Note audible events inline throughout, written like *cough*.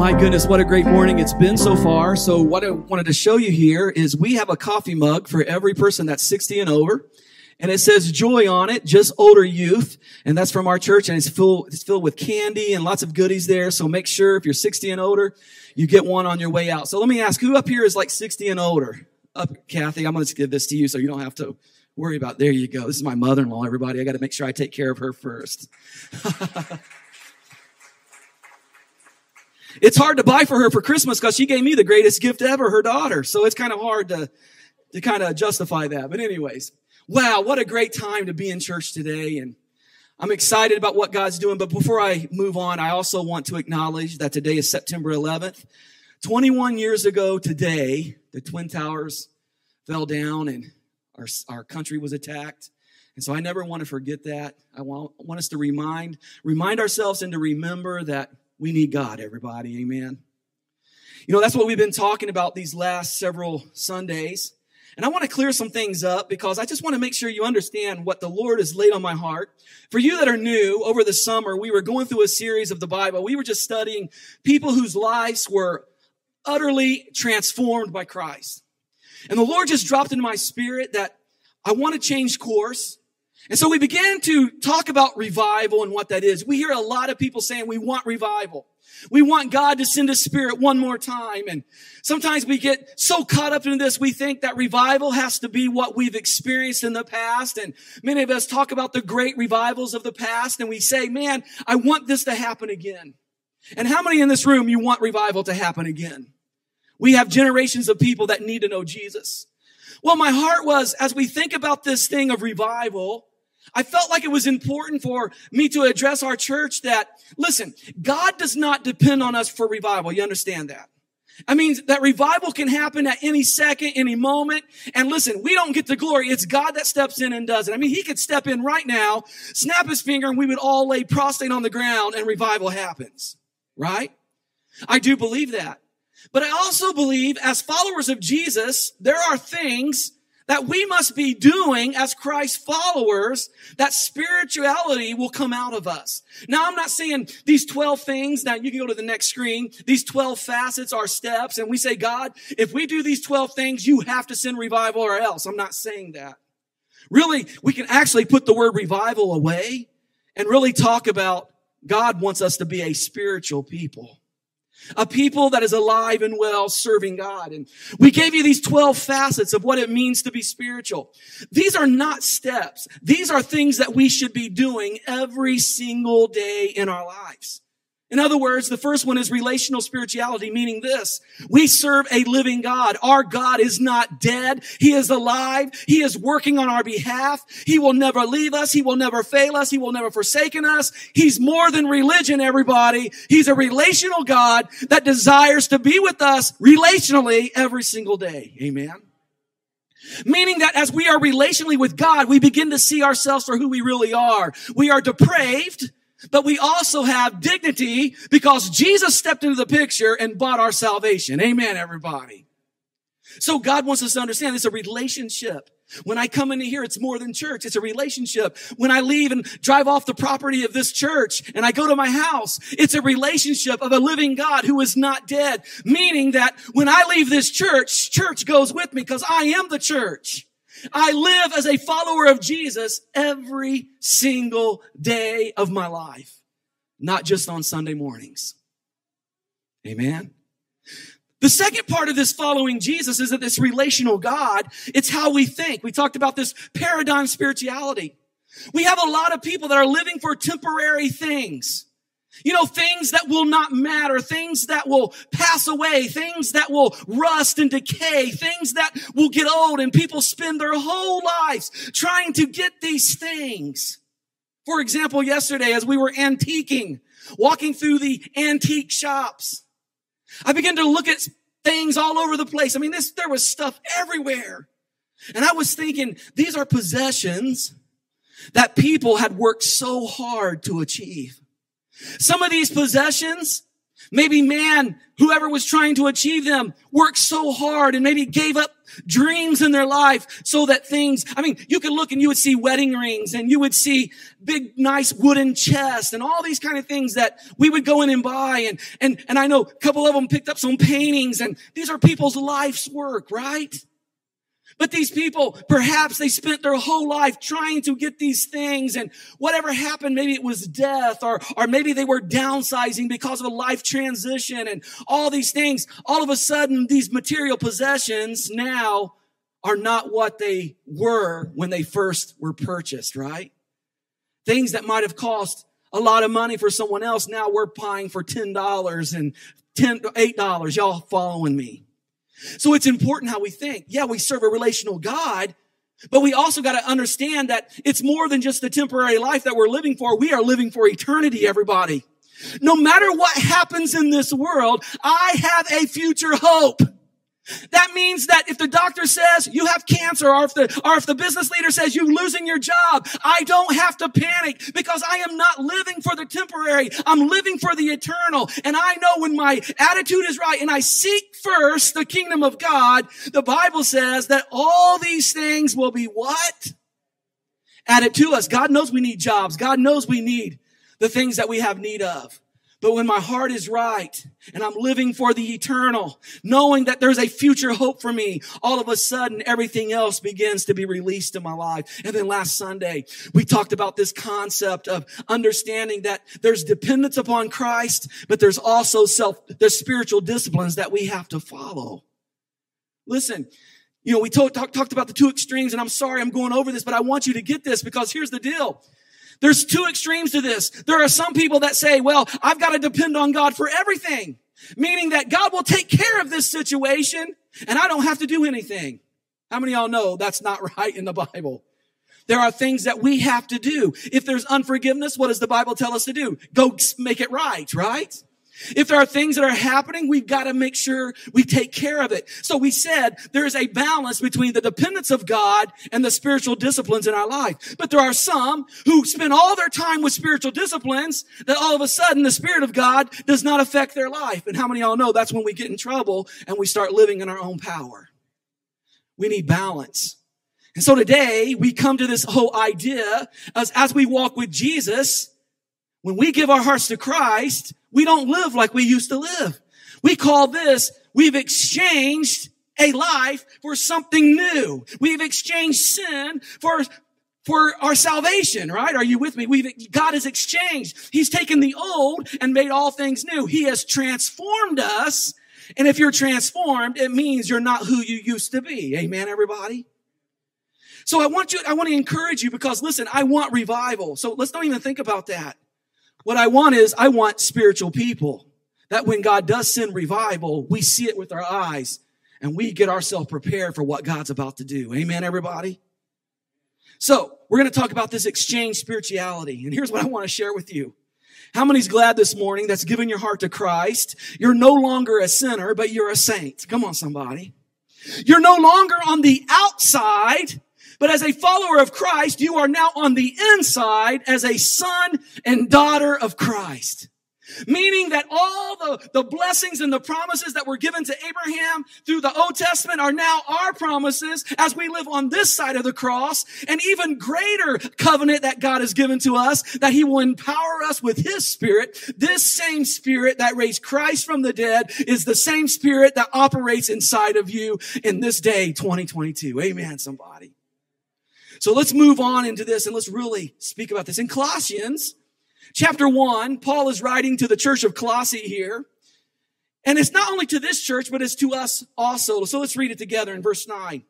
My goodness, what a great morning it's been so far. So what I wanted to show you here is we have a coffee mug for every person that's 60 and over. And it says joy on it, just older youth. And that's from our church and it's full, it's filled with candy and lots of goodies there. So make sure if you're 60 and older, you get one on your way out. So let me ask, who up here is like 60 and older? Up, Kathy, I'm going to give this to you so you don't have to worry about, there you go. This is my mother-in-law, everybody. I got to make sure I take care of her first. *laughs* It's hard to buy for her for Christmas because she gave me the greatest gift ever, her daughter. So it's kind of hard to, to kind of justify that. But anyways, wow, what a great time to be in church today. And I'm excited about what God's doing. But before I move on, I also want to acknowledge that today is September 11th. 21 years ago today, the Twin Towers fell down and our, our country was attacked. And so I never want to forget that. I want, want us to remind, remind ourselves and to remember that we need God, everybody. Amen. You know, that's what we've been talking about these last several Sundays. And I want to clear some things up because I just want to make sure you understand what the Lord has laid on my heart. For you that are new, over the summer, we were going through a series of the Bible. We were just studying people whose lives were utterly transformed by Christ. And the Lord just dropped into my spirit that I want to change course. And so we began to talk about revival and what that is. We hear a lot of people saying we want revival. We want God to send His Spirit one more time. And sometimes we get so caught up in this, we think that revival has to be what we've experienced in the past. And many of us talk about the great revivals of the past and we say, man, I want this to happen again. And how many in this room you want revival to happen again? We have generations of people that need to know Jesus. Well, my heart was, as we think about this thing of revival, I felt like it was important for me to address our church that, listen, God does not depend on us for revival. You understand that? I mean, that revival can happen at any second, any moment. And listen, we don't get the glory. It's God that steps in and does it. I mean, he could step in right now, snap his finger, and we would all lay prostrate on the ground and revival happens. Right? I do believe that. But I also believe as followers of Jesus, there are things that we must be doing as Christ followers, that spirituality will come out of us. Now, I'm not saying these 12 things. Now, you can go to the next screen. These 12 facets are steps. And we say, God, if we do these 12 things, you have to send revival or else. I'm not saying that. Really, we can actually put the word revival away and really talk about God wants us to be a spiritual people. A people that is alive and well serving God. And we gave you these 12 facets of what it means to be spiritual. These are not steps. These are things that we should be doing every single day in our lives. In other words, the first one is relational spirituality, meaning this. We serve a living God. Our God is not dead. He is alive. He is working on our behalf. He will never leave us. He will never fail us. He will never forsaken us. He's more than religion, everybody. He's a relational God that desires to be with us relationally every single day. Amen. Meaning that as we are relationally with God, we begin to see ourselves for who we really are. We are depraved. But we also have dignity because Jesus stepped into the picture and bought our salvation. Amen, everybody. So God wants us to understand it's a relationship. When I come into here, it's more than church. It's a relationship. When I leave and drive off the property of this church and I go to my house, it's a relationship of a living God who is not dead. Meaning that when I leave this church, church goes with me because I am the church. I live as a follower of Jesus every single day of my life, not just on Sunday mornings. Amen. The second part of this following Jesus is that this relational God, it's how we think. We talked about this paradigm spirituality. We have a lot of people that are living for temporary things. You know, things that will not matter, things that will pass away, things that will rust and decay, things that will get old and people spend their whole lives trying to get these things. For example, yesterday as we were antiquing, walking through the antique shops, I began to look at things all over the place. I mean, this, there was stuff everywhere. And I was thinking, these are possessions that people had worked so hard to achieve. Some of these possessions Maybe man, whoever was trying to achieve them, worked so hard and maybe gave up dreams in their life so that things, I mean, you could look and you would see wedding rings and you would see big, nice wooden chests and all these kind of things that we would go in and buy. And, and, and I know a couple of them picked up some paintings and these are people's life's work, right? But these people, perhaps they spent their whole life trying to get these things and whatever happened, maybe it was death or, or maybe they were downsizing because of a life transition and all these things. All of a sudden, these material possessions now are not what they were when they first were purchased, right? Things that might have cost a lot of money for someone else. Now we're buying for $10 and $10, $8. Y'all following me? So it's important how we think. Yeah, we serve a relational God, but we also got to understand that it's more than just the temporary life that we're living for. We are living for eternity, everybody. No matter what happens in this world, I have a future hope. That means that if the doctor says you have cancer or if the, or if the business leader says you're losing your job, I don't have to panic because I am not living for the temporary. I'm living for the eternal. And I know when my attitude is right and I seek first the kingdom of God, the Bible says that all these things will be what? Added to us. God knows we need jobs. God knows we need the things that we have need of. But when my heart is right and I'm living for the eternal, knowing that there's a future hope for me, all of a sudden everything else begins to be released in my life. And then last Sunday, we talked about this concept of understanding that there's dependence upon Christ, but there's also self, there's spiritual disciplines that we have to follow. Listen, you know, we talk, talk, talked about the two extremes and I'm sorry I'm going over this, but I want you to get this because here's the deal. There's two extremes to this. There are some people that say, well, I've got to depend on God for everything, meaning that God will take care of this situation and I don't have to do anything. How many y'all know that's not *laughs* right in the Bible? There are things that we have to do. If there's unforgiveness, what does the Bible tell us to do? Go make it right, right? If there are things that are happening, we've got to make sure we take care of it. So we said there is a balance between the dependence of God and the spiritual disciplines in our life. But there are some who spend all their time with spiritual disciplines that all of a sudden the Spirit of God does not affect their life. And how many of y'all know that's when we get in trouble and we start living in our own power? We need balance. And so today we come to this whole idea as, as we walk with Jesus, when we give our hearts to Christ, we don't live like we used to live. We call this, we've exchanged a life for something new. We've exchanged sin for for our salvation, right? Are you with me? We've, God has exchanged. He's taken the old and made all things new. He has transformed us. And if you're transformed, it means you're not who you used to be. Amen, everybody? So I want you, I want to encourage you because listen, I want revival. So let's don't even think about that. What I want is, I want spiritual people that when God does send revival, we see it with our eyes and we get ourselves prepared for what God's about to do. Amen, everybody? So we're going to talk about this exchange spirituality. And here's what I want to share with you. How many's glad this morning that's given your heart to Christ? You're no longer a sinner, but you're a saint. Come on, somebody. You're no longer on the outside, but as a follower of Christ, you are now on the inside as a son and daughter of Christ. Meaning that all the, the blessings and the promises that were given to Abraham through the Old Testament are now our promises as we live on this side of the cross. An even greater covenant that God has given to us that he will empower us with his spirit. This same spirit that raised Christ from the dead is the same spirit that operates inside of you in this day, 2022. Amen, somebody. So let's move on into this and let's really speak about this. In Colossians chapter one, Paul is writing to the church of Colossae here. And it's not only to this church, but it's to us also. So let's read it together in verse nine.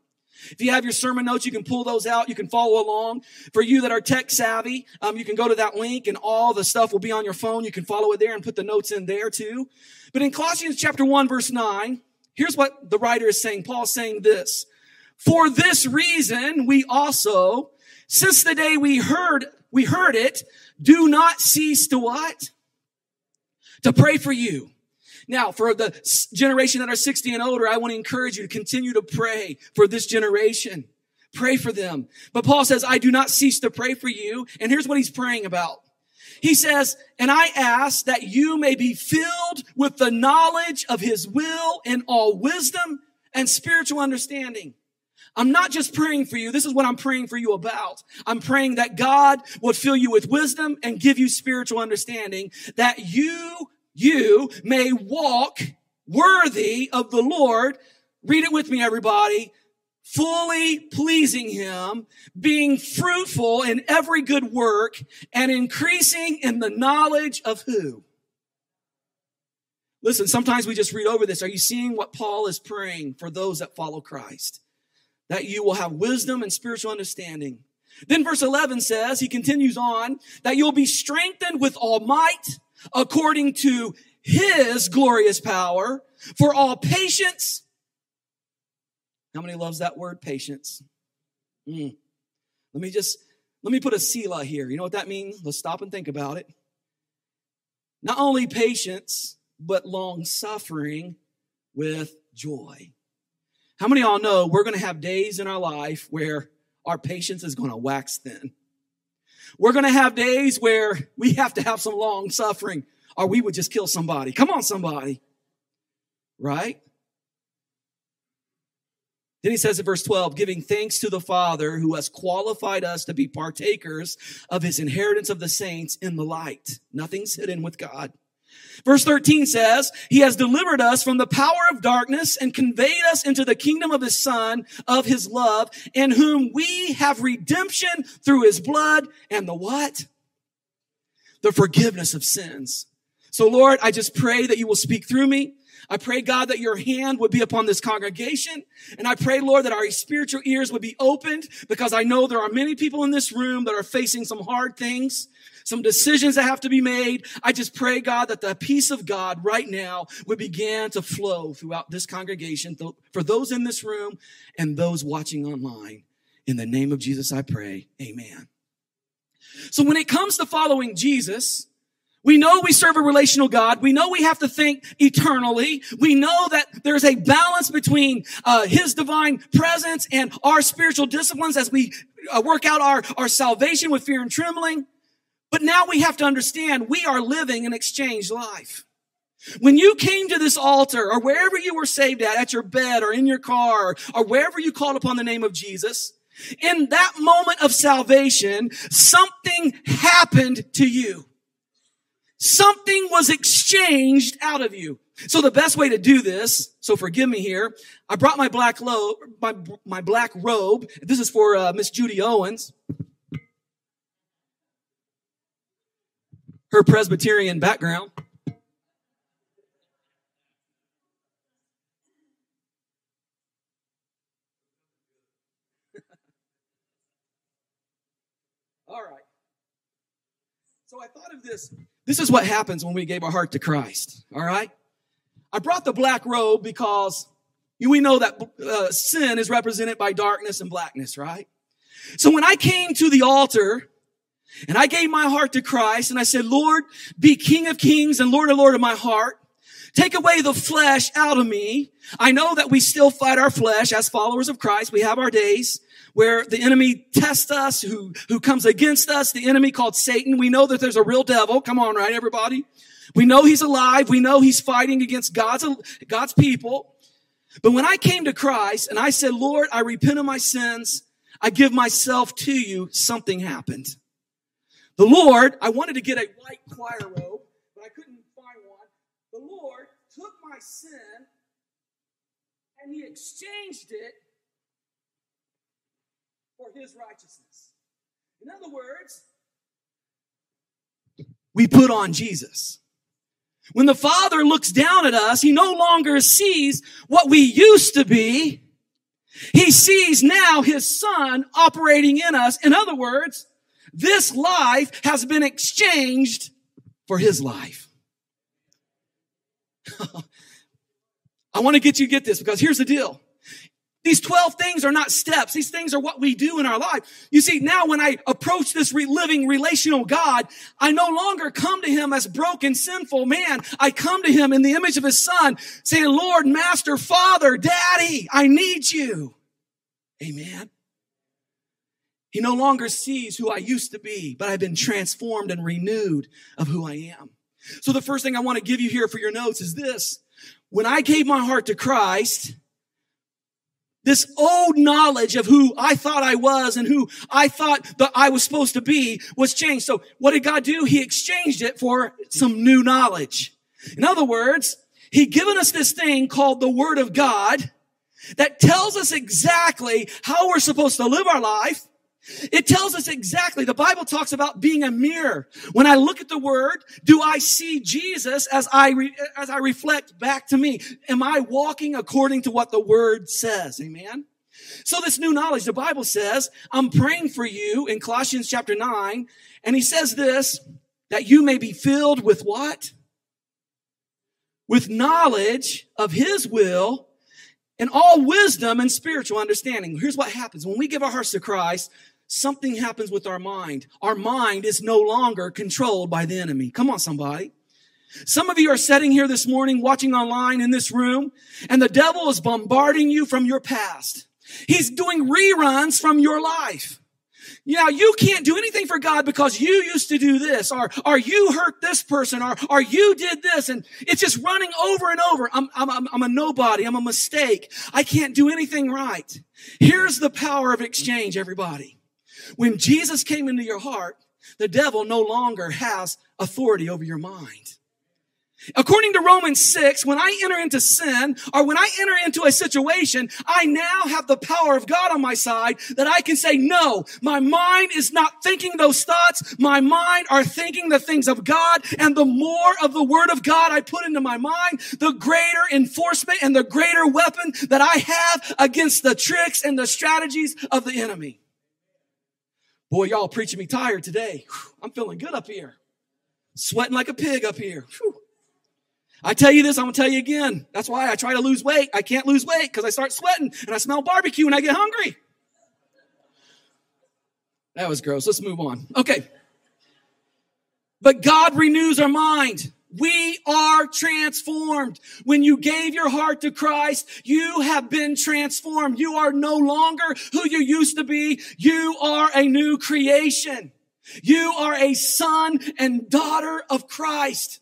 If you have your sermon notes, you can pull those out. You can follow along. For you that are tech savvy, um, you can go to that link and all the stuff will be on your phone. You can follow it there and put the notes in there too. But in Colossians chapter 1, verse 9, here's what the writer is saying. Paul's saying this. For this reason, we also, since the day we heard, we heard it, do not cease to what? To pray for you. Now, for the generation that are 60 and older, I want to encourage you to continue to pray for this generation. Pray for them. But Paul says, I do not cease to pray for you. And here's what he's praying about. He says, and I ask that you may be filled with the knowledge of his will in all wisdom and spiritual understanding. I'm not just praying for you. This is what I'm praying for you about. I'm praying that God would fill you with wisdom and give you spiritual understanding that you, you may walk worthy of the Lord. Read it with me, everybody fully pleasing him, being fruitful in every good work, and increasing in the knowledge of who? Listen, sometimes we just read over this. Are you seeing what Paul is praying for those that follow Christ? That you will have wisdom and spiritual understanding. Then verse 11 says, he continues on, that you'll be strengthened with all might according to his glorious power for all patience how many loves that word? Patience. Mm. Let me just, let me put a Selah here. You know what that means? Let's stop and think about it. Not only patience, but long suffering with joy. How many of y'all know we're going to have days in our life where our patience is going to wax thin? We're going to have days where we have to have some long suffering or we would just kill somebody. Come on, somebody. Right? Then he says in verse 12, giving thanks to the Father who has qualified us to be partakers of his inheritance of the saints in the light. Nothing's hidden with God. Verse 13 says, He has delivered us from the power of darkness and conveyed us into the kingdom of His Son, of His love, in whom we have redemption through His blood and the what? The forgiveness of sins. So Lord, I just pray that you will speak through me. I pray, God, that your hand would be upon this congregation. And I pray, Lord, that our spiritual ears would be opened because I know there are many people in this room that are facing some hard things, some decisions that have to be made. I just pray, God, that the peace of God right now would begin to flow throughout this congregation for those in this room and those watching online. In the name of Jesus, I pray. Amen. So when it comes to following Jesus, we know we serve a relational God. We know we have to think eternally. We know that there's a balance between uh, His divine presence and our spiritual disciplines as we uh, work out our, our salvation with fear and trembling. But now we have to understand we are living an exchanged life. When you came to this altar or wherever you were saved at, at your bed or in your car or wherever you called upon the name of Jesus, in that moment of salvation, something happened to you. Something was exchanged out of you. So the best way to do this, so forgive me here, I brought my black robe, my, my black robe. This is for uh, Miss Judy Owens. Her Presbyterian background. *laughs* All right. So I thought of this this is what happens when we gave our heart to Christ. All right. I brought the black robe because we know that uh, sin is represented by darkness and blackness, right? So when I came to the altar and I gave my heart to Christ and I said, Lord, be King of kings and Lord of Lord of my heart. Take away the flesh out of me. I know that we still fight our flesh as followers of Christ. We have our days where the enemy tests us, who, who comes against us, the enemy called Satan. We know that there's a real devil. Come on, right, everybody? We know he's alive. We know he's fighting against God's, God's people. But when I came to Christ and I said, Lord, I repent of my sins. I give myself to you. Something happened. The Lord, I wanted to get a white choir robe, but I couldn't find one. The Lord took my sin and he exchanged it for his righteousness. In other words, we put on Jesus. When the Father looks down at us, He no longer sees what we used to be. He sees now His Son operating in us. In other words, this life has been exchanged for His life. *laughs* I want to get you to get this because here's the deal. These 12 things are not steps. These things are what we do in our life. You see, now when I approach this living relational God, I no longer come to him as broken, sinful man. I come to him in the image of his son saying, Lord, master, father, daddy, I need you. Amen. He no longer sees who I used to be, but I've been transformed and renewed of who I am. So the first thing I want to give you here for your notes is this. When I gave my heart to Christ, this old knowledge of who I thought I was and who I thought that I was supposed to be was changed. So what did God do? He exchanged it for some new knowledge. In other words, He given us this thing called the Word of God that tells us exactly how we're supposed to live our life it tells us exactly. The Bible talks about being a mirror. When I look at the word, do I see Jesus as I, re, as I reflect back to me? Am I walking according to what the word says? Amen. So this new knowledge, the Bible says, I'm praying for you in Colossians chapter nine. And he says this, that you may be filled with what? With knowledge of his will and all wisdom and spiritual understanding. Here's what happens. When we give our hearts to Christ, something happens with our mind. Our mind is no longer controlled by the enemy. Come on, somebody. Some of you are sitting here this morning, watching online in this room, and the devil is bombarding you from your past. He's doing reruns from your life. Yeah, you can't do anything for God because you used to do this, or, or you hurt this person, or, or you did this, and it's just running over and over. I'm, I'm, I'm a nobody. I'm a mistake. I can't do anything right. Here's the power of exchange, everybody. When Jesus came into your heart, the devil no longer has authority over your mind. According to Romans 6, when I enter into sin or when I enter into a situation, I now have the power of God on my side that I can say, no, my mind is not thinking those thoughts. My mind are thinking the things of God. And the more of the word of God I put into my mind, the greater enforcement and the greater weapon that I have against the tricks and the strategies of the enemy. Boy, y'all preaching me tired today. I'm feeling good up here. Sweating like a pig up here. I tell you this, I'm gonna tell you again. That's why I try to lose weight. I can't lose weight because I start sweating and I smell barbecue and I get hungry. That was gross. Let's move on. Okay. But God renews our mind. We are transformed. When you gave your heart to Christ, you have been transformed. You are no longer who you used to be. You are a new creation. You are a son and daughter of Christ.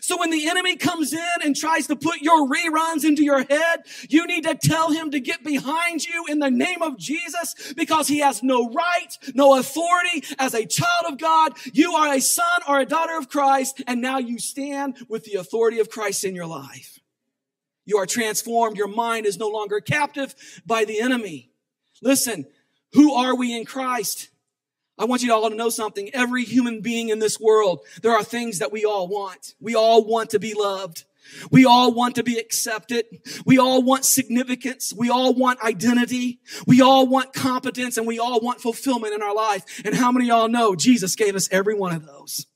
So when the enemy comes in and tries to put your reruns into your head, you need to tell him to get behind you in the name of Jesus because he has no right, no authority as a child of God. You are a son or a daughter of Christ and now you stand with the authority of Christ in your life. You are transformed. Your mind is no longer captive by the enemy. Listen, who are we in Christ? I want you all to know something. Every human being in this world, there are things that we all want. We all want to be loved. We all want to be accepted. We all want significance. We all want identity. We all want competence and we all want fulfillment in our life. And how many y'all know Jesus gave us every one of those?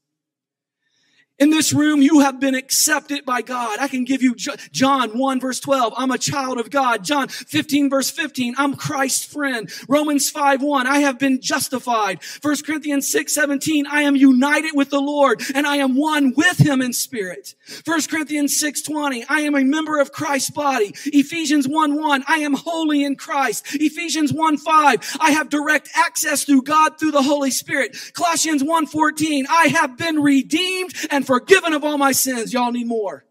In this room, you have been accepted by God. I can give you John 1 verse 12. I'm a child of God. John 15 verse 15. I'm Christ's friend. Romans 5 1. I have been justified. 1 Corinthians 6 17. I am united with the Lord and I am one with him in spirit. 1 Corinthians 6 20. I am a member of Christ's body. Ephesians 1 1. I am holy in Christ. Ephesians 1 5. I have direct access through God through the Holy Spirit. Colossians 1 14. I have been redeemed and forgiven of all my sins. Y'all need more.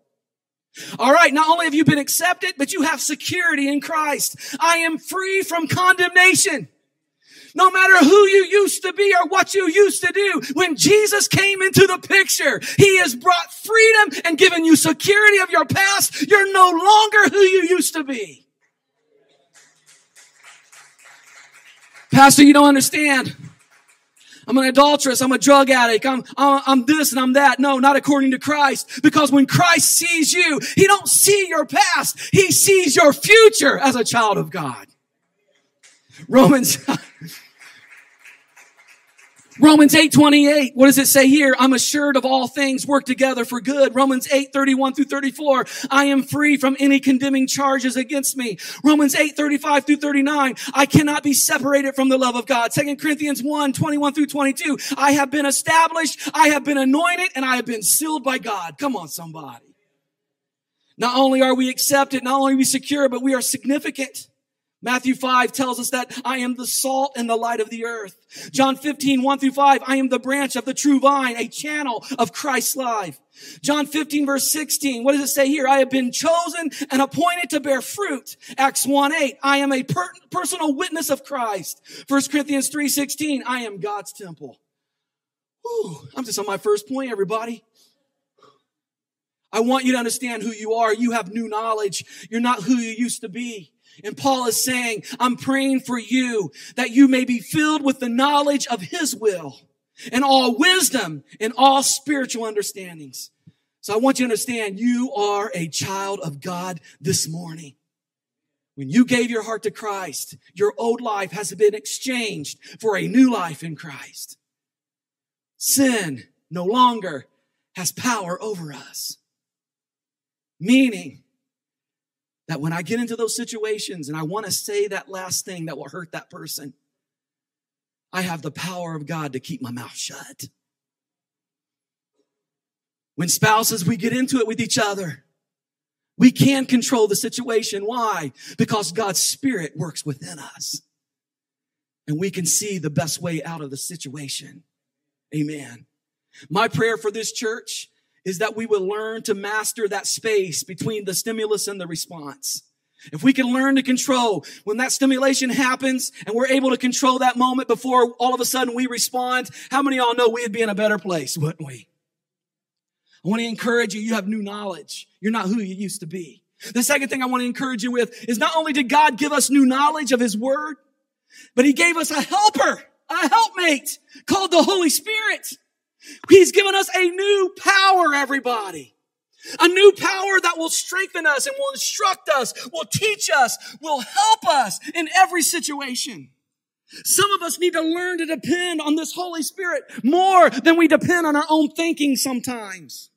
All right. Not only have you been accepted, but you have security in Christ. I am free from condemnation. No matter who you used to be or what you used to do, when Jesus came into the picture, He has brought freedom and given you security of your past. You're no longer who you used to be. Pastor, you don't understand. I'm an adulteress. I'm a drug addict. I'm, I'm this and I'm that. No, not according to Christ. Because when Christ sees you, He don't see your past. He sees your future as a child of God. Romans, *laughs* Romans 8, 28. What does it say here? I'm assured of all things work together for good. Romans 8, 31 through 34. I am free from any condemning charges against me. Romans 8, 35 through 39. I cannot be separated from the love of God. 2 Corinthians 1, 21 through 22. I have been established. I have been anointed and I have been sealed by God. Come on, somebody. Not only are we accepted, not only we secure, but we are significant. Matthew 5 tells us that I am the salt and the light of the earth. John 15, 1 through 5, I am the branch of the true vine, a channel of Christ's life. John 15 verse 16, what does it say here? I have been chosen and appointed to bear fruit. Acts 1, 8, I am a per- personal witness of Christ. 1 Corinthians 3, 16, I am God's temple. Whew, I'm just on my first point, everybody. I want you to understand who you are. You have new knowledge. You're not who you used to be. And Paul is saying, I'm praying for you that you may be filled with the knowledge of his will and all wisdom and all spiritual understandings. So I want you to understand you are a child of God this morning. When you gave your heart to Christ, your old life has been exchanged for a new life in Christ. Sin no longer has power over us. Meaning, that when I get into those situations and I want to say that last thing that will hurt that person, I have the power of God to keep my mouth shut. When spouses, we get into it with each other, we can control the situation. Why? Because God's Spirit works within us. And we can see the best way out of the situation. Amen. My prayer for this church is that we will learn to master that space between the stimulus and the response. If we can learn to control when that stimulation happens and we're able to control that moment before all of a sudden we respond, how many of y'all know we'd be in a better place, wouldn't we? I want to encourage you. You have new knowledge. You're not who you used to be. The second thing I want to encourage you with is not only did God give us new knowledge of his word, but he gave us a helper, a helpmate called the Holy Spirit. He's given us a new power, everybody. A new power that will strengthen us and will instruct us, will teach us, will help us in every situation. Some of us need to learn to depend on this Holy Spirit more than we depend on our own thinking sometimes.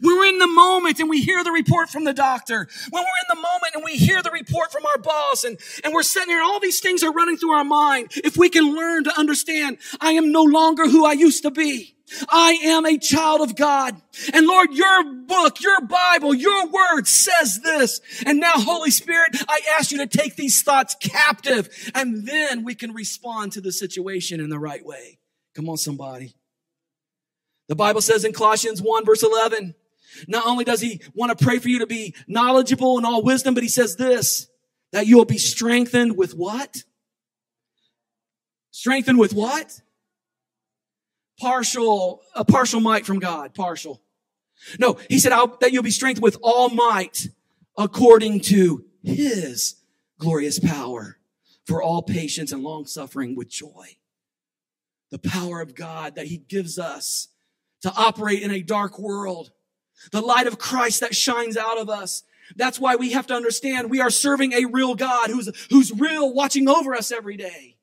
When we're in the moment and we hear the report from the doctor, when we're in the moment and we hear the report from our boss and, and we're sitting here all these things are running through our mind, if we can learn to understand, I am no longer who I used to be. I am a child of God. And Lord, your book, your Bible, your word says this. And now, Holy Spirit, I ask you to take these thoughts captive and then we can respond to the situation in the right way. Come on, somebody. The Bible says in Colossians 1 verse 11, not only does he want to pray for you to be knowledgeable in all wisdom, but he says this, that you will be strengthened with what? Strengthened with what? Partial, a partial might from God, partial. No, he said that you'll be strengthened with all might according to his glorious power for all patience and long suffering with joy. The power of God that he gives us to operate in a dark world. The light of Christ that shines out of us. That's why we have to understand we are serving a real God who's, who's real watching over us every day.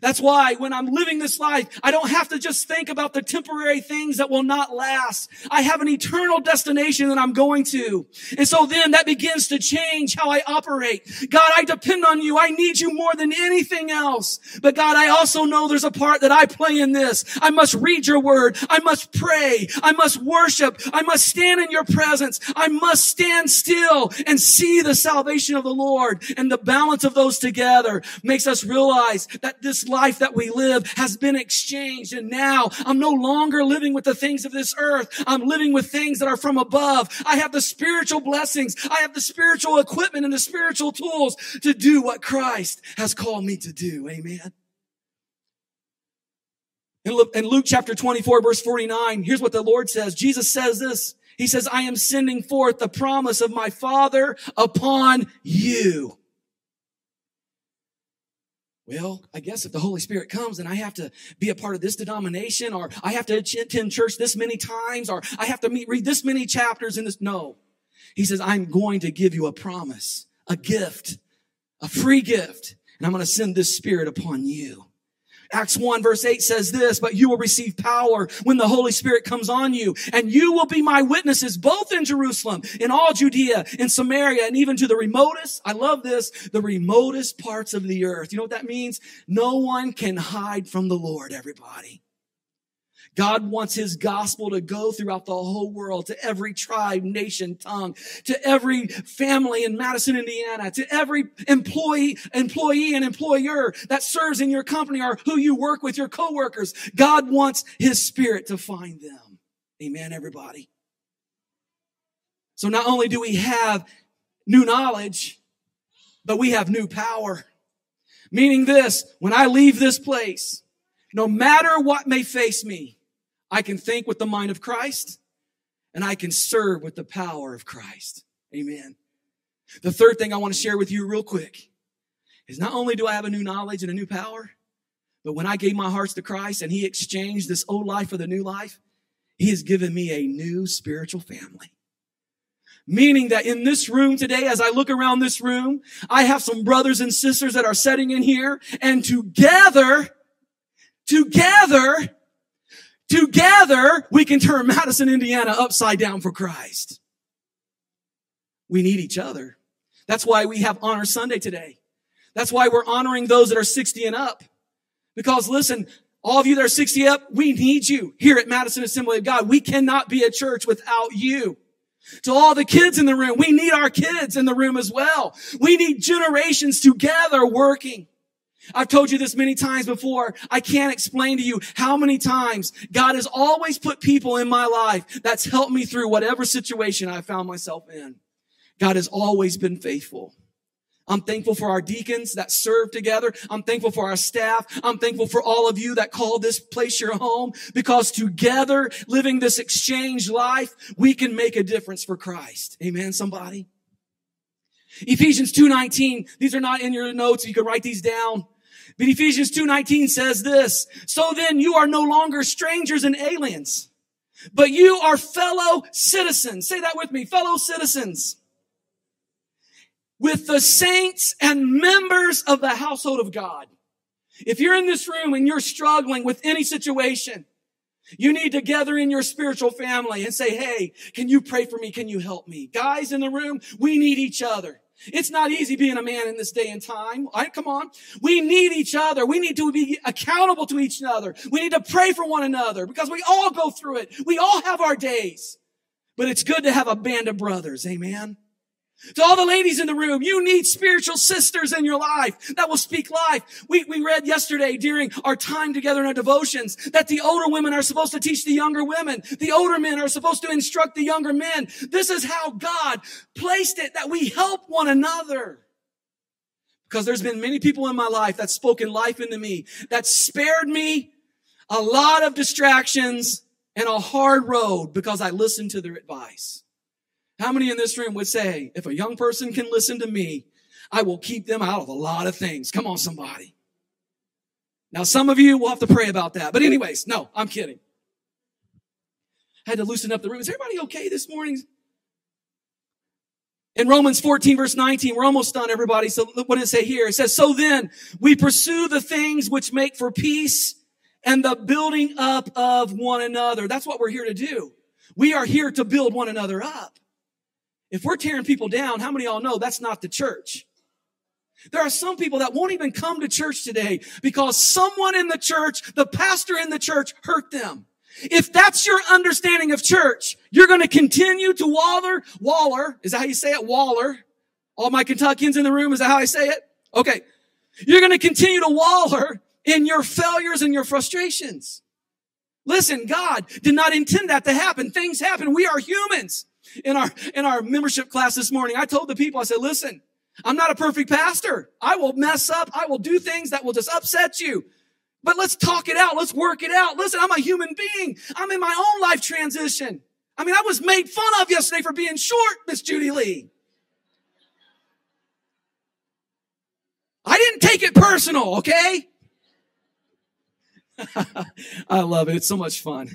That's why when I'm living this life, I don't have to just think about the temporary things that will not last. I have an eternal destination that I'm going to. And so then that begins to change how I operate. God, I depend on you. I need you more than anything else. But God, I also know there's a part that I play in this. I must read your word. I must pray. I must worship. I must stand in your presence. I must stand still and see the salvation of the Lord. And the balance of those together makes us realize that this life that we live has been exchanged. And now I'm no longer living with the things of this earth. I'm living with things that are from above. I have the spiritual blessings. I have the spiritual equipment and the spiritual tools to do what Christ has called me to do. Amen. In Luke chapter 24 verse 49, here's what the Lord says. Jesus says this. He says, I am sending forth the promise of my Father upon you. Well, I guess if the Holy Spirit comes and I have to be a part of this denomination or I have to attend church this many times or I have to meet, read this many chapters in this. No. He says, I'm going to give you a promise, a gift, a free gift, and I'm going to send this spirit upon you. Acts 1 verse 8 says this, but you will receive power when the Holy Spirit comes on you, and you will be my witnesses both in Jerusalem, in all Judea, in Samaria, and even to the remotest, I love this, the remotest parts of the earth. You know what that means? No one can hide from the Lord, everybody. God wants his gospel to go throughout the whole world, to every tribe, nation, tongue, to every family in Madison, Indiana, to every employee, employee and employer that serves in your company or who you work with, your coworkers. God wants his spirit to find them. Amen, everybody. So not only do we have new knowledge, but we have new power. Meaning this, when I leave this place, no matter what may face me, I can think with the mind of Christ and I can serve with the power of Christ. Amen. The third thing I want to share with you real quick is not only do I have a new knowledge and a new power, but when I gave my hearts to Christ and he exchanged this old life for the new life, he has given me a new spiritual family. Meaning that in this room today, as I look around this room, I have some brothers and sisters that are sitting in here and together, together, together, we can turn Madison, Indiana upside down for Christ. We need each other. That's why we have Honor Sunday today. That's why we're honoring those that are 60 and up. Because listen, all of you that are 60 up, we need you here at Madison Assembly of God. We cannot be a church without you. To all the kids in the room, we need our kids in the room as well. We need generations together working. I've told you this many times before. I can't explain to you how many times God has always put people in my life that's helped me through whatever situation I found myself in. God has always been faithful. I'm thankful for our deacons that serve together. I'm thankful for our staff. I'm thankful for all of you that call this place your home because together, living this exchange life, we can make a difference for Christ. Amen, somebody? Ephesians 2.19, these are not in your notes. You can write these down. But Ephesians 2.19 says this, So then you are no longer strangers and aliens, but you are fellow citizens. Say that with me, fellow citizens with the saints and members of the household of God. If you're in this room and you're struggling with any situation, you need to gather in your spiritual family and say, Hey, can you pray for me? Can you help me? Guys in the room, we need each other. It's not easy being a man in this day and time. All right, come on. We need each other. We need to be accountable to each other. We need to pray for one another because we all go through it. We all have our days. But it's good to have a band of brothers. Amen. To all the ladies in the room, you need spiritual sisters in your life that will speak life. We, we read yesterday during our time together in our devotions that the older women are supposed to teach the younger women. The older men are supposed to instruct the younger men. This is how God placed it that we help one another. Because there's been many people in my life that spoken life into me, that spared me a lot of distractions and a hard road because I listened to their advice. How many in this room would say, if a young person can listen to me, I will keep them out of a lot of things? Come on, somebody. Now, some of you will have to pray about that. But anyways, no, I'm kidding. I had to loosen up the room. Is everybody okay this morning? In Romans 14 verse 19, we're almost done, everybody. So what does it say here? It says, so then we pursue the things which make for peace and the building up of one another. That's what we're here to do. We are here to build one another up. If we're tearing people down, how many y'all know that's not the church? There are some people that won't even come to church today because someone in the church, the pastor in the church hurt them. If that's your understanding of church, you're going to continue to waller, waller, is that how you say it? Waller. All my Kentuckians in the room, is that how I say it? Okay. You're going to continue to waller in your failures and your frustrations. Listen, God did not intend that to happen. Things happen. We are humans in our, in our membership class this morning, I told the people, I said, listen, I'm not a perfect pastor. I will mess up. I will do things that will just upset you. But let's talk it out. Let's work it out. Listen, I'm a human being. I'm in my own life transition. I mean, I was made fun of yesterday for being short, Miss Judy Lee. I didn't take it personal, okay? *laughs* I love it. It's so much fun.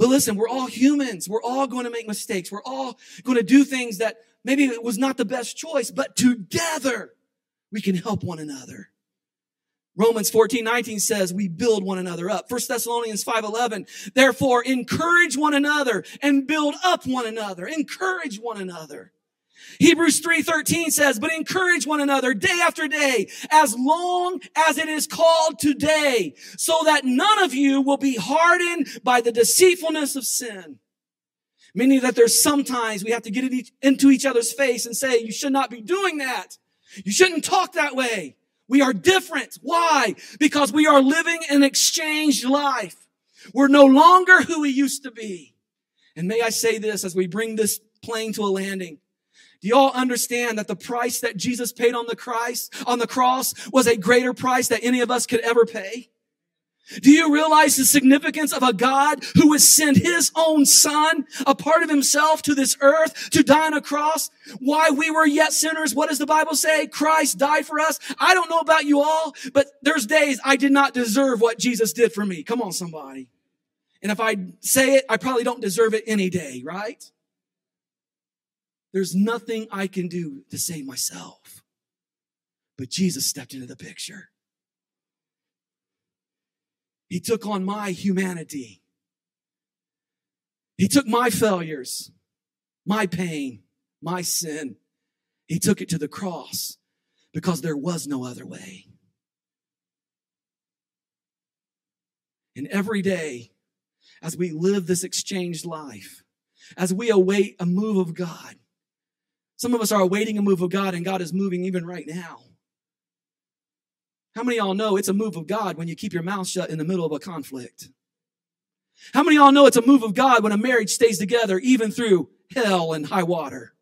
But listen, we're all humans. We're all going to make mistakes. We're all going to do things that maybe it was not the best choice, but together we can help one another. Romans 14, 19 says we build one another up. 1 Thessalonians 5, 11, therefore encourage one another and build up one another. Encourage one another. Hebrews 3:13 says, "But encourage one another day after day, as long as it is called today, so that none of you will be hardened by the deceitfulness of sin." Meaning that there's sometimes we have to get into each other's face and say, "You should not be doing that. You shouldn't talk that way. We are different." Why? Because we are living an exchanged life. We're no longer who we used to be. And may I say this as we bring this plane to a landing. Do y'all understand that the price that Jesus paid on the Christ, on the cross was a greater price that any of us could ever pay? Do you realize the significance of a God who has sent his own son, a part of himself to this earth to die on a cross? Why we were yet sinners. What does the Bible say? Christ died for us. I don't know about you all, but there's days I did not deserve what Jesus did for me. Come on, somebody. And if I say it, I probably don't deserve it any day, right? There's nothing I can do to save myself. But Jesus stepped into the picture. He took on my humanity. He took my failures, my pain, my sin. He took it to the cross because there was no other way. And every day, as we live this exchanged life, as we await a move of God, some of us are awaiting a move of God, and God is moving even right now. How many y'all know it's a move of God when you keep your mouth shut in the middle of a conflict? How many y'all know it's a move of God when a marriage stays together even through hell and high water?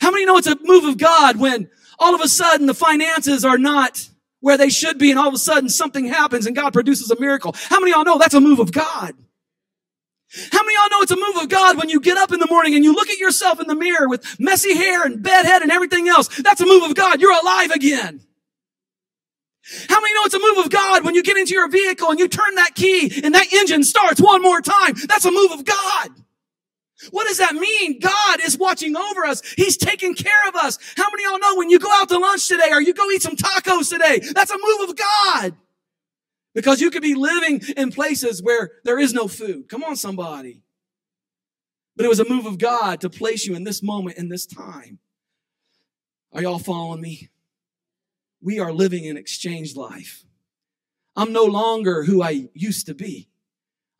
How many know it's a move of God when all of a sudden the finances are not where they should be and all of a sudden something happens and God produces a miracle? How many y'all know that's a move of God? How many y'all know it's a move of God when you get up in the morning and you look at yourself in the mirror with messy hair and bed head and everything else? That's a move of God. You're alive again. How many know it's a move of God when you get into your vehicle and you turn that key and that engine starts one more time? That's a move of God. What does that mean? God is watching over us. He's taking care of us. How many y'all know when you go out to lunch today or you go eat some tacos today? That's a move of God. Because you could be living in places where there is no food. Come on, somebody. But it was a move of God to place you in this moment, in this time. Are y'all following me? We are living an exchanged life. I'm no longer who I used to be.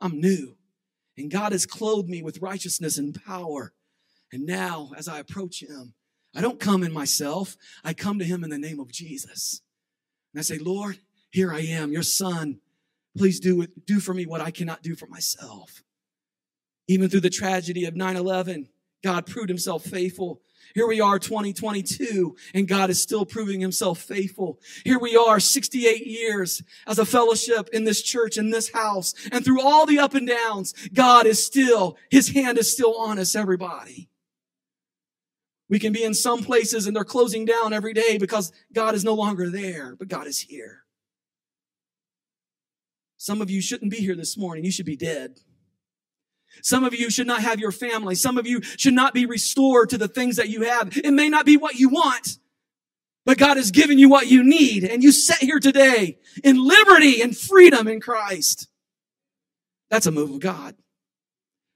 I'm new. And God has clothed me with righteousness and power. And now, as I approach Him, I don't come in myself. I come to Him in the name of Jesus. And I say, Lord, here I am, your son. Please do, do for me what I cannot do for myself. Even through the tragedy of 9 11, God proved himself faithful. Here we are 2022 and God is still proving himself faithful. Here we are 68 years as a fellowship in this church, in this house. And through all the up and downs, God is still, his hand is still on us, everybody. We can be in some places and they're closing down every day because God is no longer there, but God is here. Some of you shouldn't be here this morning. You should be dead. Some of you should not have your family. Some of you should not be restored to the things that you have. It may not be what you want, but God has given you what you need. And you sit here today in liberty and freedom in Christ. That's a move of God.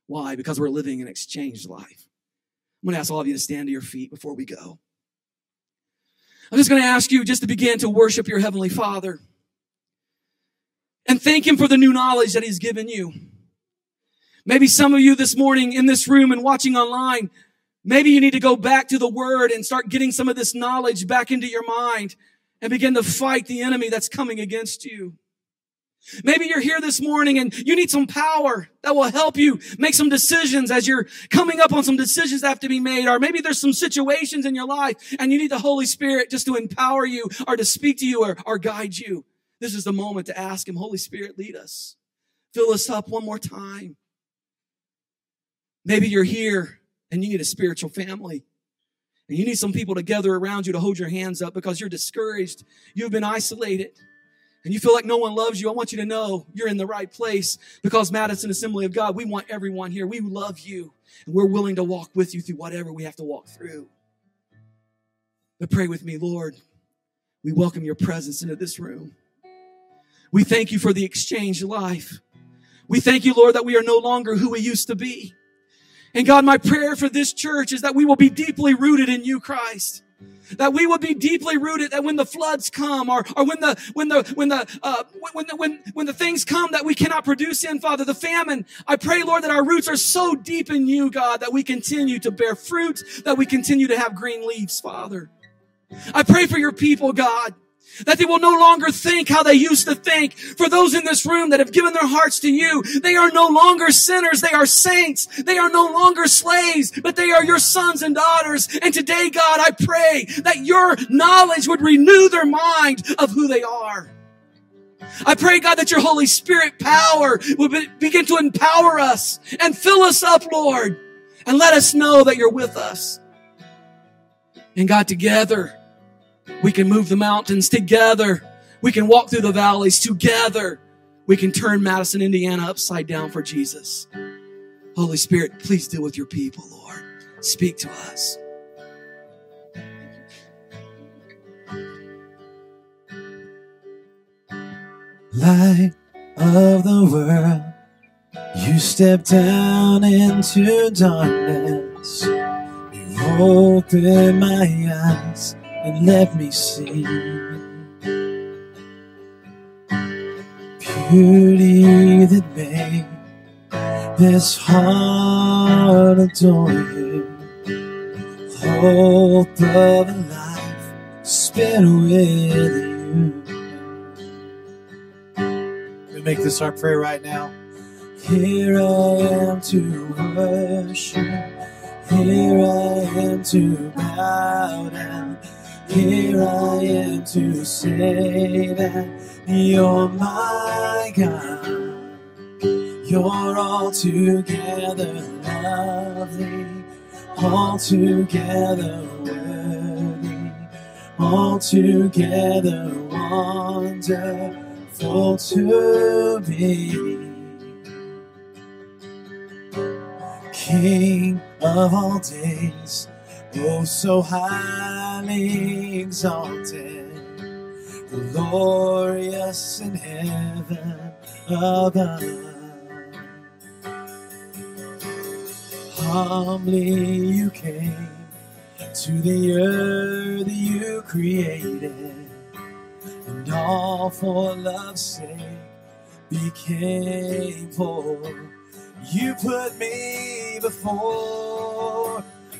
Why? Because we're living an exchanged life. I'm going to ask all of you to stand to your feet before we go. I'm just going to ask you just to begin to worship your Heavenly Father and thank Him for the new knowledge that He's given you. Maybe some of you this morning in this room and watching online, maybe you need to go back to the Word and start getting some of this knowledge back into your mind and begin to fight the enemy that's coming against you. Maybe you're here this morning and you need some power that will help you make some decisions as you're coming up on some decisions that have to be made. Or maybe there's some situations in your life and you need the Holy Spirit just to empower you or to speak to you or, or guide you. This is the moment to ask Him, Holy Spirit, lead us. Fill us up one more time. Maybe you're here and you need a spiritual family. And you need some people to gather around you to hold your hands up because you're discouraged. You've been isolated. And you feel like no one loves you. I want you to know you're in the right place because Madison Assembly of God, we want everyone here. We love you. And we're willing to walk with you through whatever we have to walk through. But pray with me, Lord. We welcome your presence into this room. We thank you for the exchange life. We thank you, Lord, that we are no longer who we used to be. And God, my prayer for this church is that we will be deeply rooted in you, Christ. That we will be deeply rooted. That when the floods come, or, or when the when the when the uh, when the when when the things come that we cannot produce in, Father, the famine. I pray, Lord, that our roots are so deep in you, God, that we continue to bear fruit, that we continue to have green leaves, Father. I pray for your people, God. That they will no longer think how they used to think. For those in this room that have given their hearts to you, they are no longer sinners. They are saints. They are no longer slaves, but they are your sons and daughters. And today, God, I pray that your knowledge would renew their mind of who they are. I pray, God, that your Holy Spirit power will be, begin to empower us and fill us up, Lord, and let us know that you're with us. And God, together, we can move the mountains together. We can walk through the valleys together. We can turn Madison, Indiana upside down for Jesus. Holy Spirit, please deal with your people, Lord. Speak to us. Light of the world, you step down into darkness. You open my eyes and let me see beauty that made this heart adore you. Hope of a life spent with you. We make this our prayer right now. Here I am to worship. Here I am to bow down. Here I am to say that you're my God. You're altogether lovely, altogether worthy, altogether wonderful to me. King of all days, oh so highly exalted, glorious in heaven above. Humbly you came to the earth you created, and all for love's sake became poor. You put me before,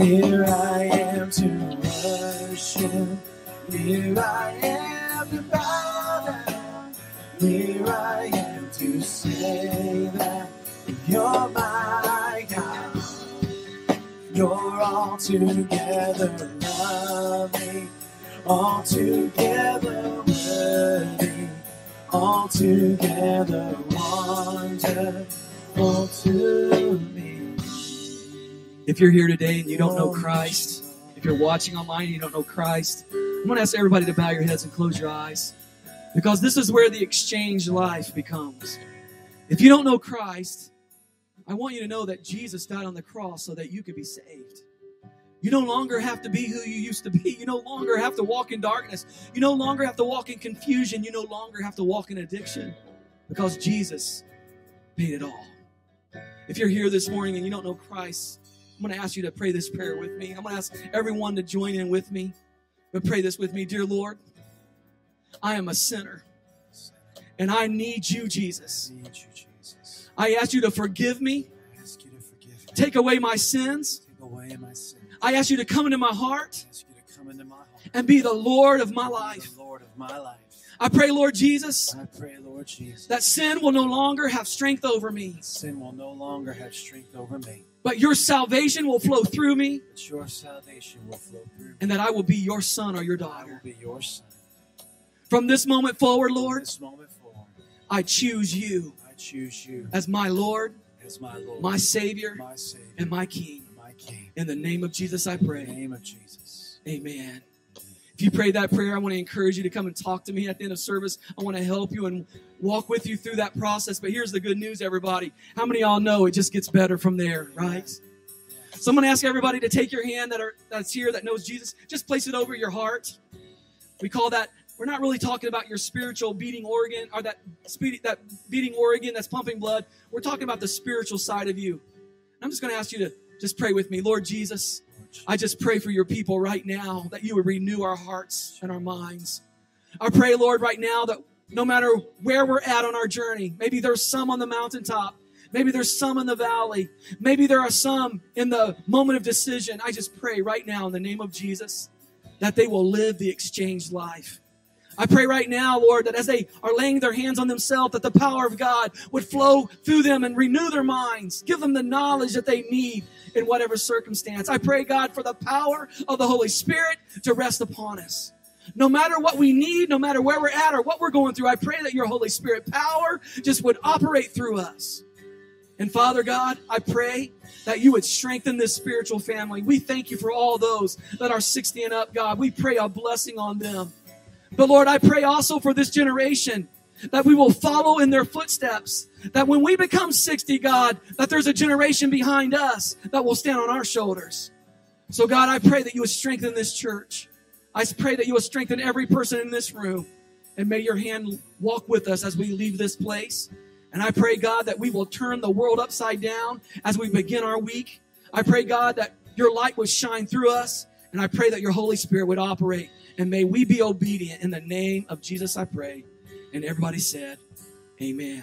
here I am to worship. Here I am to bow down. Here I am to say that you're my God. You're all together lovely, all together worthy, all together wonderful to me. If you're here today and you don't know oh, Christ, if you're watching online and you don't know Christ, I'm going to ask everybody to bow your heads and close your eyes because this is where the exchange life becomes. If you don't know Christ, I want you to know that Jesus died on the cross so that you could be saved. You no longer have to be who you used to be. You no longer have to walk in darkness. You no longer have to walk in confusion. You no longer have to walk in addiction because Jesus paid it all. If you're here this morning and you don't know Christ, I'm going to ask you to pray this prayer with me. I'm going to ask everyone to join in with me. But pray this with me. Dear Lord, I am a sinner and I need you, Jesus. Need you, Jesus. I ask you to forgive me, I ask you to forgive me. take away my sins. Take away my sin. I ask you to come into my heart I ask you to come into my heart. and be the Lord of my life. the Lord of my life. I pray, Lord Jesus, I pray, Lord Jesus, that sin will no longer have strength over me, sin will no longer have strength over me, but your salvation will flow through me, but your salvation will flow through me. and that I will be your son or your I will daughter. be your son. From this moment forward, Lord, this moment forward, I choose you I choose you as my Lord as as my Lord, my Savior, my Savior, and my King. and my King. In the name of Jesus, I pray. In the name of Jesus. Amen. If you prayed that prayer, I want to encourage you to come and talk to me at the end of service. I want to help you and walk with you through that process. But here's the good news, everybody. How many of y'all know it just gets better from there, right? So I'm going to ask everybody to take your hand that are that's here that knows Jesus. Just place it over your heart. We call that. We're not really talking about your spiritual beating organ or that speed, that beating organ that's pumping blood. We're talking about the spiritual side of you. I'm just going to ask you to just pray with me, Lord Jesus. I just pray for your people right now that you would renew our hearts and our minds. I pray, Lord, right now that no matter where we're at on our journey, maybe there's some on the mountaintop, maybe there's some in the valley, maybe there are some in the moment of decision. I just pray right now in the name of Jesus that they will live the exchanged life. I pray right now, Lord, that as they are laying their hands on themselves, that the power of God would flow through them and renew their minds, give them the knowledge that they need in whatever circumstance. I pray, God, for the power of the Holy Spirit to rest upon us. No matter what we need, no matter where we're at or what we're going through, I pray that your Holy Spirit power just would operate through us. And Father God, I pray that you would strengthen this spiritual family. We thank you for all those that are 60 and up, God. We pray a blessing on them. But Lord, I pray also for this generation that we will follow in their footsteps. That when we become 60, God, that there's a generation behind us that will stand on our shoulders. So, God, I pray that you would strengthen this church. I pray that you would strengthen every person in this room. And may your hand walk with us as we leave this place. And I pray, God, that we will turn the world upside down as we begin our week. I pray, God, that your light would shine through us. And I pray that your Holy Spirit would operate. And may we be obedient in the name of Jesus, I pray. And everybody said, Amen.